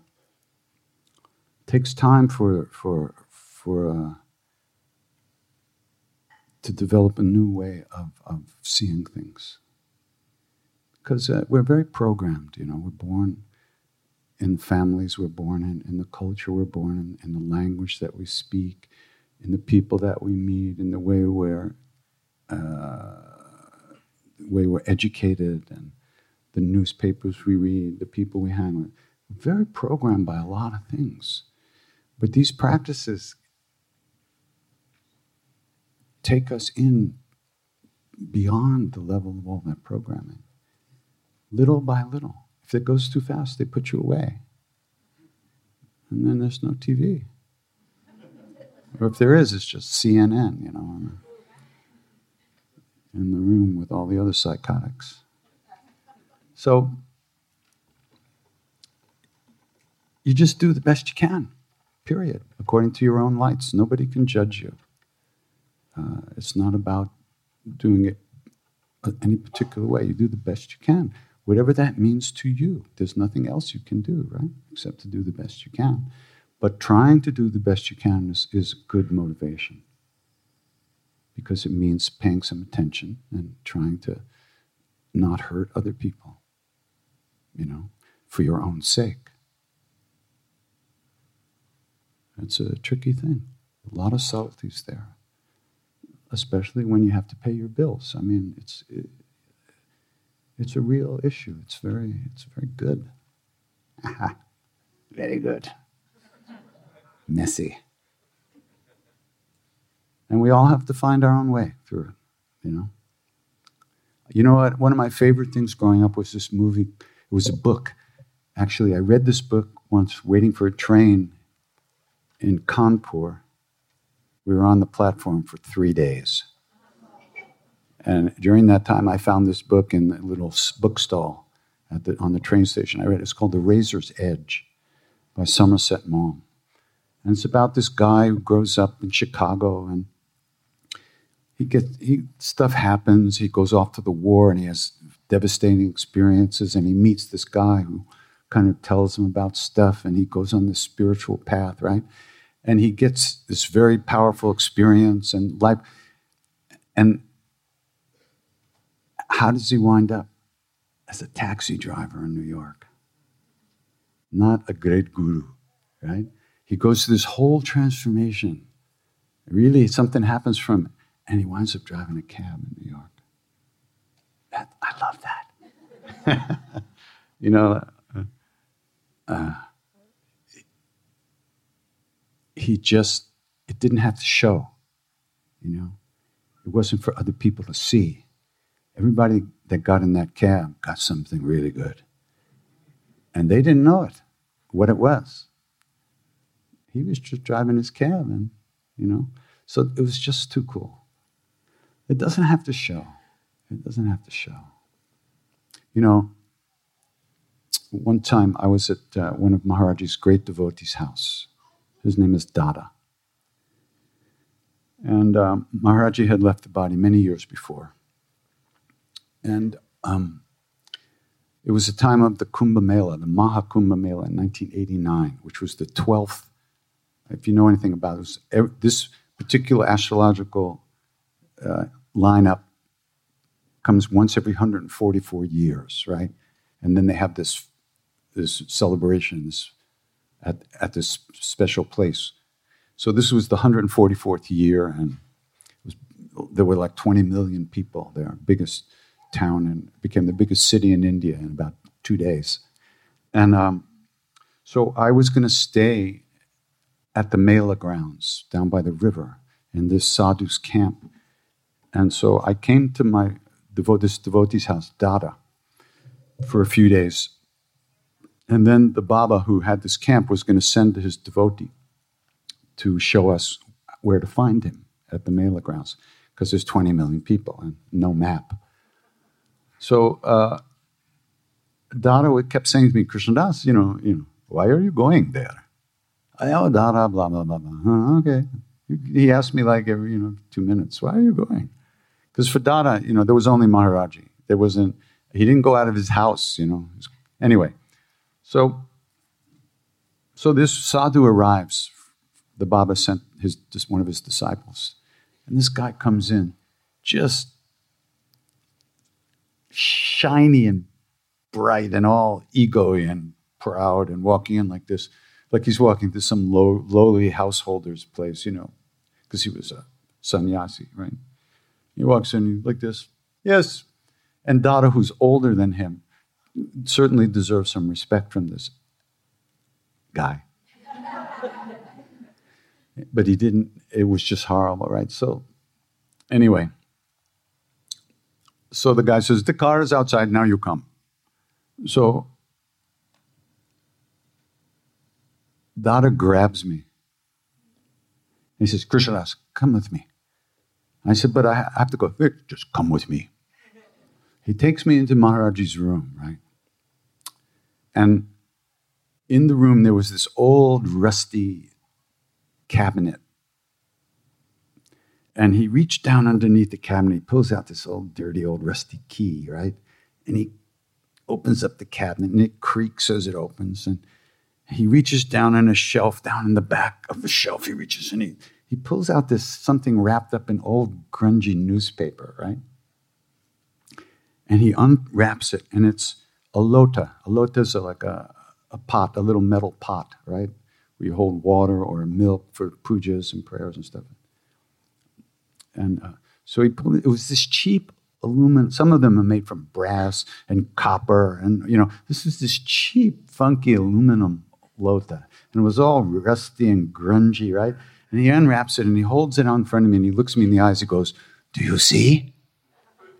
takes time for for for uh, to develop a new way of of seeing things because uh, we're very programmed, you know, we're born in families we're born in, in the culture we're born in, in the language that we speak, in the people that we meet, in the way we're uh, the way we're educated, and the newspapers we read, the people we hang with. Very programmed by a lot of things, but these practices take us in beyond the level of all that programming, little by little. If it goes too fast, they put you away. And then there's no TV. Or if there is, it's just CNN, you know, in the room with all the other psychotics. So you just do the best you can, period, according to your own lights. Nobody can judge you. Uh, it's not about doing it any particular way. You do the best you can whatever that means to you. There's nothing else you can do, right? Except to do the best you can. But trying to do the best you can is, is good motivation because it means paying some attention and trying to not hurt other people, you know, for your own sake. It's a tricky thing. A lot of subtleties there, especially when you have to pay your bills. I mean, it's. It, it's a real issue. It's very, it's very good. very good. Messy. And we all have to find our own way through it, you know. You know what? One of my favorite things growing up was this movie. It was a book. Actually, I read this book once waiting for a train in Kanpur. We were on the platform for three days. And during that time, I found this book in a little bookstall at the, on the train station. I read it. It's called The Razor's Edge by Somerset Maugham. And it's about this guy who grows up in Chicago and he gets he, stuff happens. He goes off to the war and he has devastating experiences and he meets this guy who kind of tells him about stuff and he goes on this spiritual path, right? And he gets this very powerful experience and life. And how does he wind up? As a taxi driver in New York. Not a great guru, right? He goes through this whole transformation. Really, something happens from, and he winds up driving a cab in New York. That, I love that. you know, uh, uh, he just, it didn't have to show, you know. It wasn't for other people to see. Everybody that got in that cab got something really good. And they didn't know it, what it was. He was just driving his cab, and, you know, so it was just too cool. It doesn't have to show. It doesn't have to show. You know, one time I was at uh, one of Maharaji's great devotees' house. His name is Dada. And um, Maharaji had left the body many years before. And um, it was the time of the Kumbh Mela, the Maha Kumbh Mela in 1989, which was the 12th. If you know anything about it, it this particular astrological uh, lineup comes once every 144 years, right? And then they have this, this celebration this, at, at this special place So this was the 144th year, and was, there were like 20 million people there, biggest town, and became the biggest city in India in about two days. And um, so I was going to stay at the Mela grounds down by the river in this sadhu's camp. And so I came to my devo- this devotee's house, Dada, for a few days. And then the Baba who had this camp was going to send his devotee to show us where to find him at the Mela grounds because there's 20 million people and no map. So uh, Dada kept saying to me, Krishnadas, you know, you know, why are you going there? I, oh, Dada, blah, blah, blah, blah. Huh, okay. He asked me like every, you know, two minutes, why are you going? Because for Dada, you know, there was only Maharaji. There wasn't, he didn't go out of his house, you know. Anyway, so, so this sadhu arrives. The Baba sent his, just one of his disciples. And this guy comes in just shiny and bright and all ego and proud and walking in like this, like he's walking to some low, lowly householder's place, you know, because he was a sannyasi, right? He walks in like this, yes. And Dada, who's older than him, certainly deserves some respect from this guy. but he didn't, it was just horrible, right? So, anyway, so the guy says, The car is outside, now you come. So Dada grabs me. He says, Krishnadas, come with me. I said, but I have to go. Just come with me. He takes me into Maharaji's room, right? And in the room, there was this old, rusty cabinet. And he reached down underneath the cabinet. He pulls out this old, dirty, old, rusty key, right? And he opens up the cabinet and it creaks as it opens. And he reaches down on a shelf, down in the back of the shelf, he reaches and he, he pulls out this something wrapped up in old grungy newspaper, right? And he unwraps it, and it's a lota. A lota is like a, a pot, a little metal pot, right? Where you hold water or milk for pujas and prayers and stuff. And uh, so he pulled it. Was this cheap aluminum. Some of them are made from brass and copper, and you know, this was this cheap, funky aluminum lota, and it was all rusty and grungy, right? And he unwraps it and he holds it out in front of me and he looks me in the eyes. He goes, "Do you see?"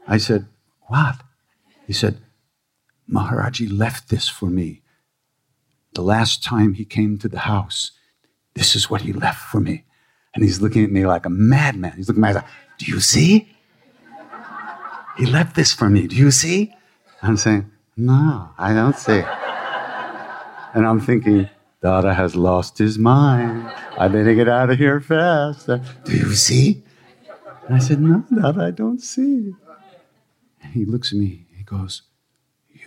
I said, "What?" He said, "Maharaji left this for me. The last time he came to the house, this is what he left for me." And he's looking at me like a madman. He's looking at me like, "Do you see?" He left this for me. Do you see? I'm saying, No, I don't see. And I'm thinking, Dada has lost his mind. I better get out of here fast. Do you see? And I said, No, Dada, I don't see. And he looks at me. He goes,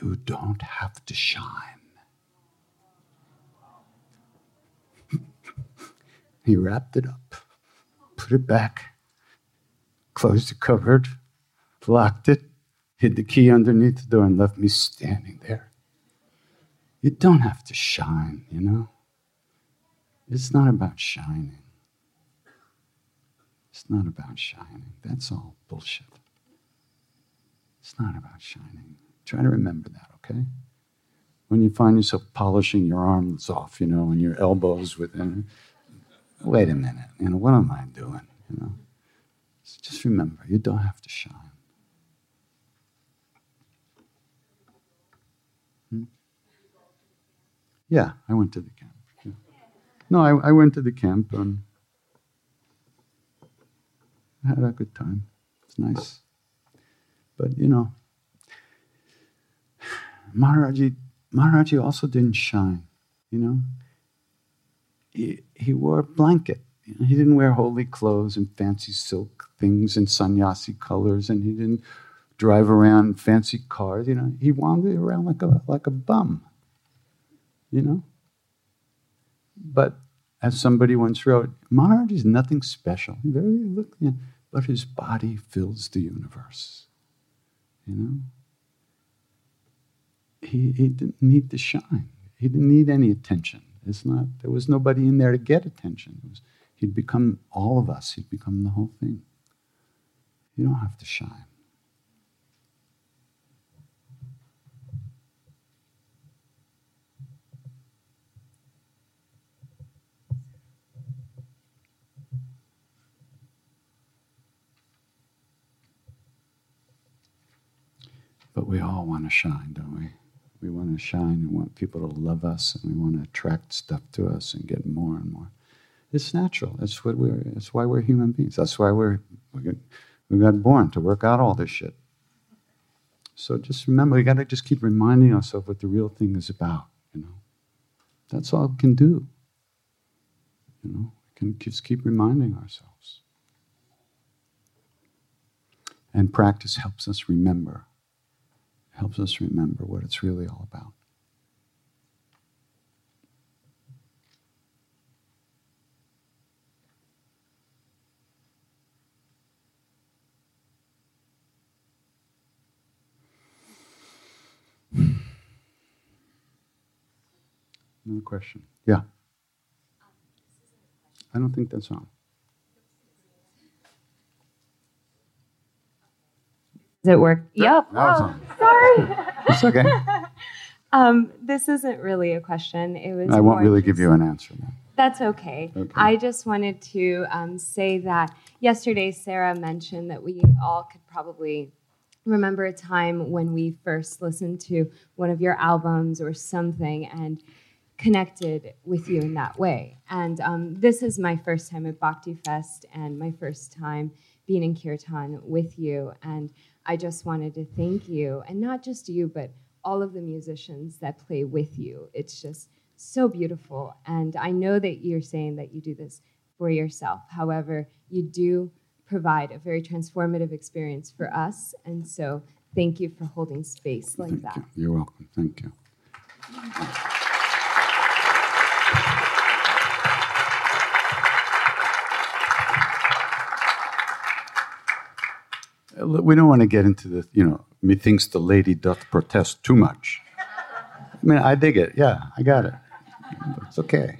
You don't have to shine. he wrapped it up, put it back, closed the cupboard, locked it, hid the key underneath the door, and left me standing there. You don't have to shine, you know? It's not about shining. It's not about shining. That's all bullshit. It's not about shining. Try to remember that, okay? When you find yourself polishing your arms off, you know, and your elbows within, wait a minute, you know, what am I doing? You know? so Just remember, you don't have to shine. Hmm? Yeah, I went to the camp. Yeah. No, I, I went to the camp and I had a good time. It's nice. But, you know, Maharaji, Maharaji also didn't shine, you know. He, he wore a blanket. He didn't wear holy clothes and fancy silk things and sannyasi colors, and he didn't drive around fancy cars. You know, he wandered around like a like a bum you know? But as somebody once wrote, Maharaj is nothing special. Very look, but his body fills the universe. You know? He, he didn't need to shine. He didn't need any attention. It's not, there was nobody in there to get attention. Was, He'd become all of us, he'd become the whole thing. You don't have to shine. But we all want to shine, don't we? We want to shine and want people to love us, and we want to attract stuff to us and get more and more. It's natural. That's what we're. That's why we're human beings. That's why we're we got, born to work out all this shit. So just remember, we got to just keep reminding ourselves what the real thing is about. You know, that's all we can do. You know, we can just keep reminding ourselves. And practice helps us remember helps us remember what it's really all about. Another question. Yeah. I don't think that's on. Does it work? Yep. Now it's on. sorry. It's okay. um, this isn't really a question. It was. I won't really give you an answer. Now. That's okay. Okay. I just wanted to um, say that yesterday Sarah mentioned that we all could probably remember a time when we first listened to one of your albums or something and connected with you in that way. And um, this is my first time at Bhakti Fest and my first time being in Kirtan with you. And I just wanted to thank you, and not just you, but all of the musicians that play with you. It's just so beautiful. And I know that you're saying that you do this for yourself. However, you do provide a very transformative experience for us. And so thank you for holding space like that. You're welcome. Thank you. We don't want to get into the, you know, methinks the lady doth protest too much. I mean, I dig it. Yeah, I got it. It's okay.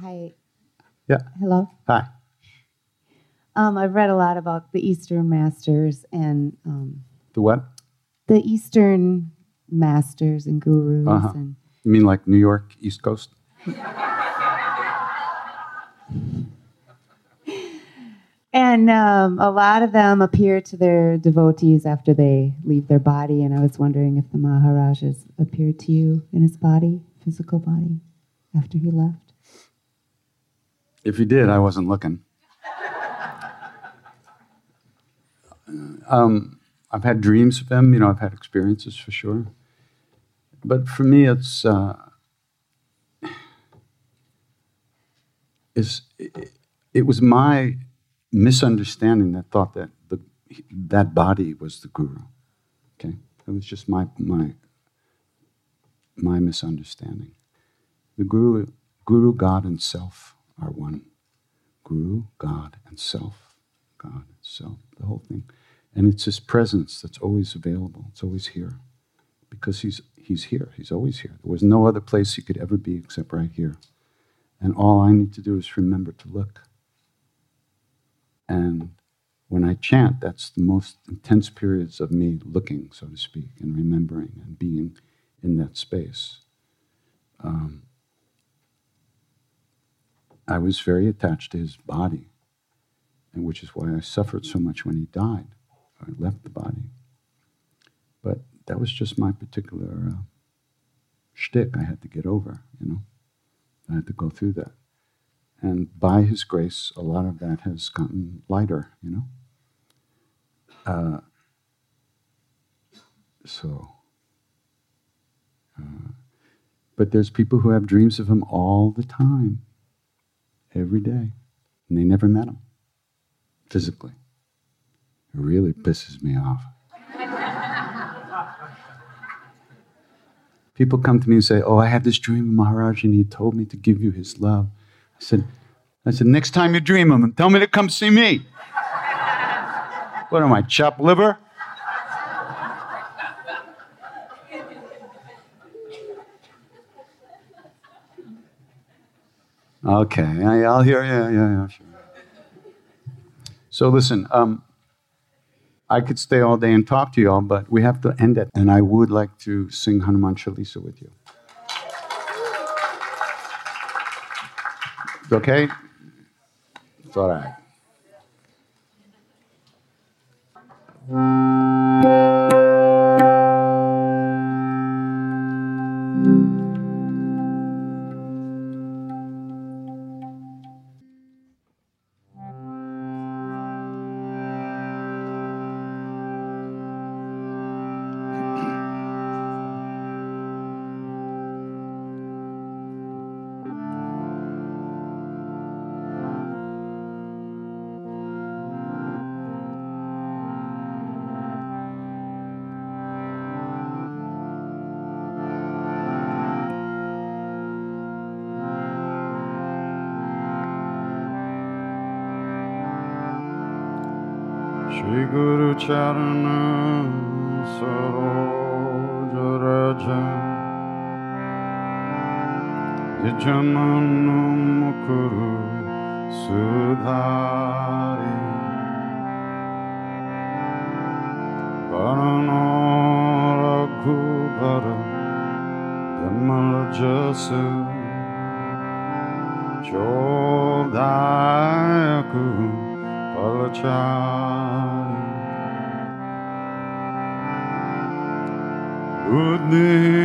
Hi. Yeah. Hello. Hi. Um, I've read a lot about the Eastern Masters and um, The what? the Eastern Masters and gurus. Uh-huh. And You mean like New York, East Coast? and um, a lot of them appear to their devotees after they leave their body. And I was wondering if the Maharajas appeared to you in his body, physical body, after he left. If he did, I wasn't looking. Um, I've had dreams of him, you know, I've had experiences for sure. But for me, it's, uh, it, it was my misunderstanding that thought that the, that body was the guru. Okay, it was just my my my misunderstanding. The guru, guru, God, and self are one. Guru, God, and self, God, and self, the whole thing. And it's His presence that's always available. It's always here, because He's He's here. He's always here. There was no other place He could ever be except right here. And all I need to do is remember to look. And when I chant, that's the most intense periods of me looking, so to speak, and remembering and being in that space. Um, I was very attached to his body, and which is why I suffered so much when he died. I left the body. But that was just my particular uh, shtick I had to get over, you know. I had to go through that. And by his grace, a lot of that has gotten lighter, you know. Uh, so, uh, but there's people who have dreams of him all the time, every day, and they never met him physically. It really pisses me off. People come to me and say, "Oh, I had this dream of Maharaj, and he told me to give you his love." I said, I said, next time you dream of him, tell me to come see me. what am I, chop liver? Okay, I, will hear. Yeah, yeah, yeah, sure. So listen, um, I could stay all day and talk to y'all, but we have to end it. And I would like to sing Hanuman Chalisa with you. It's okay? It's all right. Shri Guru Charanam Sarojarajan Nijamanam Mukuru Sudhari Varano Raghubara Jamal Jasu Chodayaku Palachara good name.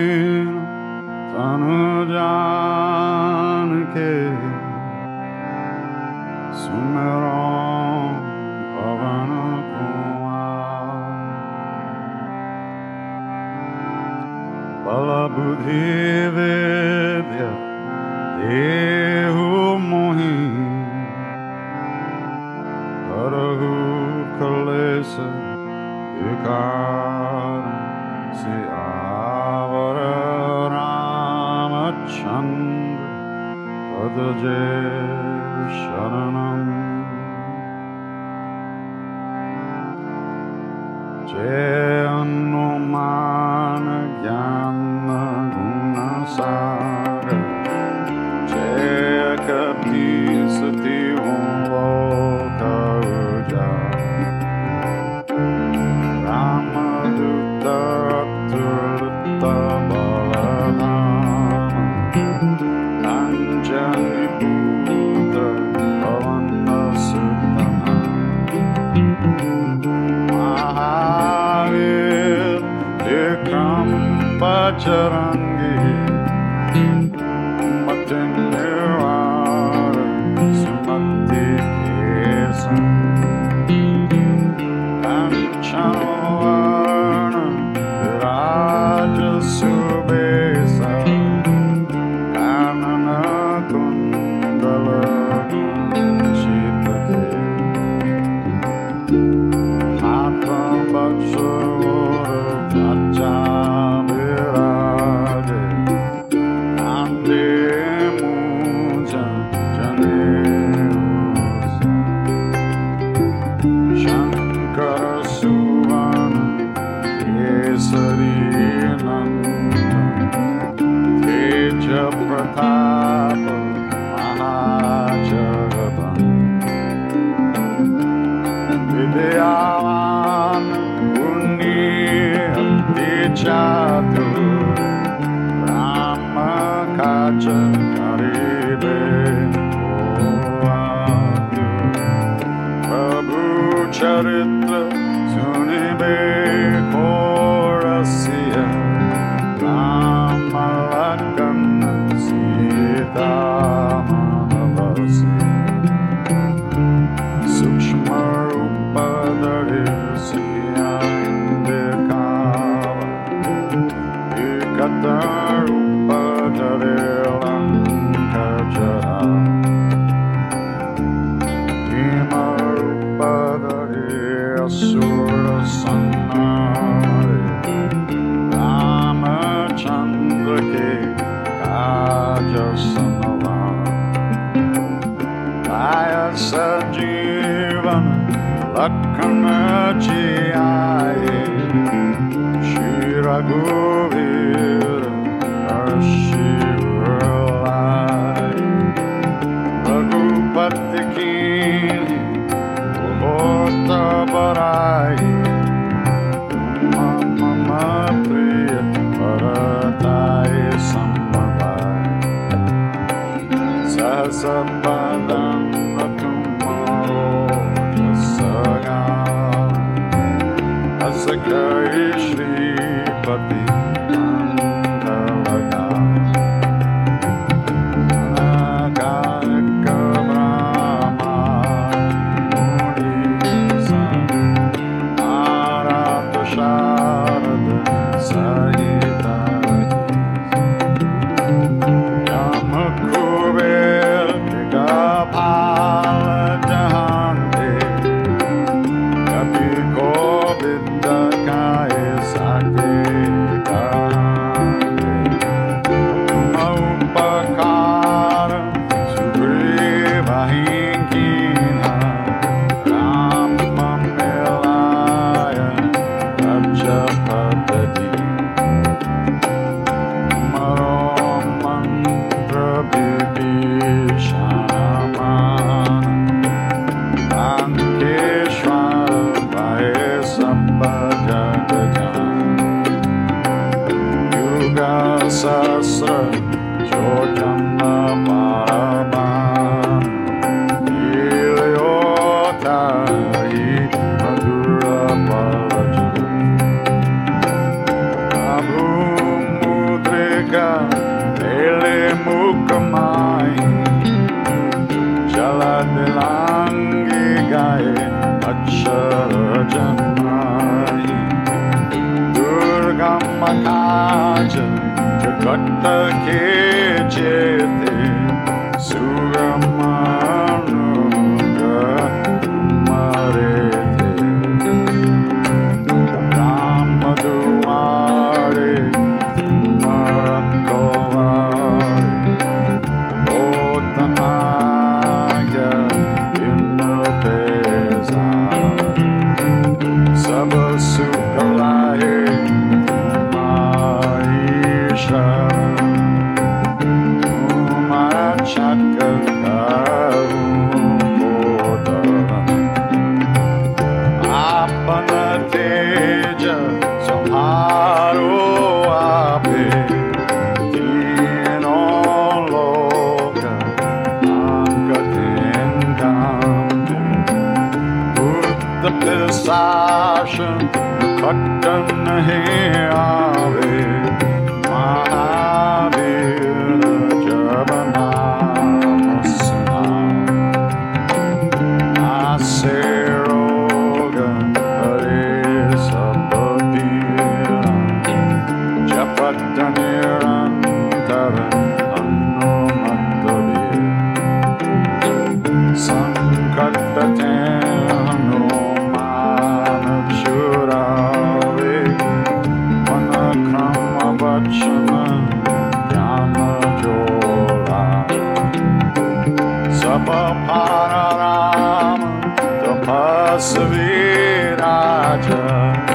ta.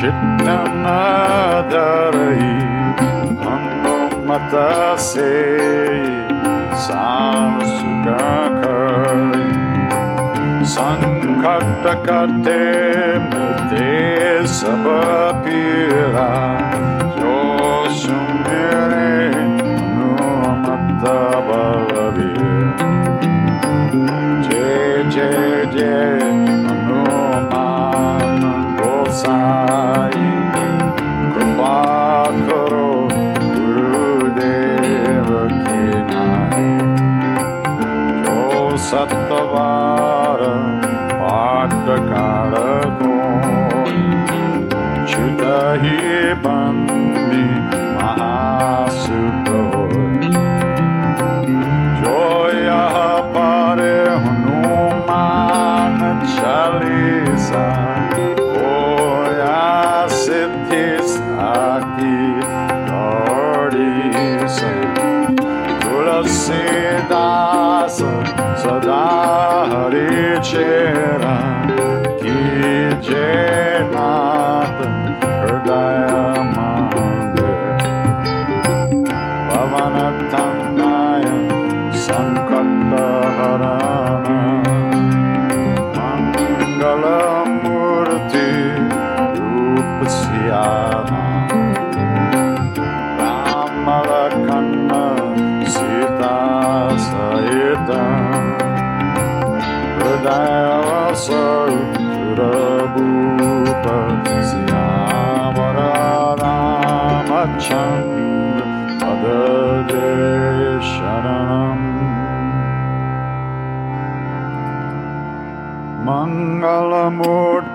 شئنا نادري أن متاسي سامسكاكاي ಸಂಕಟಕತೆ ಮುದೇ ಸಬ ಪೀರ yo ಸುಮಿರೇ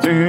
You.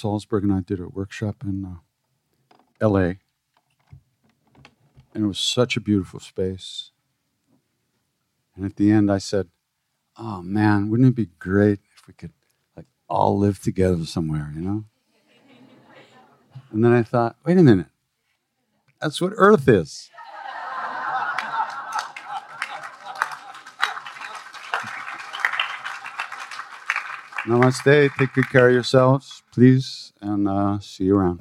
Salzburg, and I did a workshop in uh, L.A. And it was such a beautiful space. And at the end, I said, "Oh man, wouldn't it be great if we could like all live together somewhere?" You know. and then I thought, "Wait a minute, that's what Earth is." Namaste. Take good care of yourselves, please, and uh, see you around.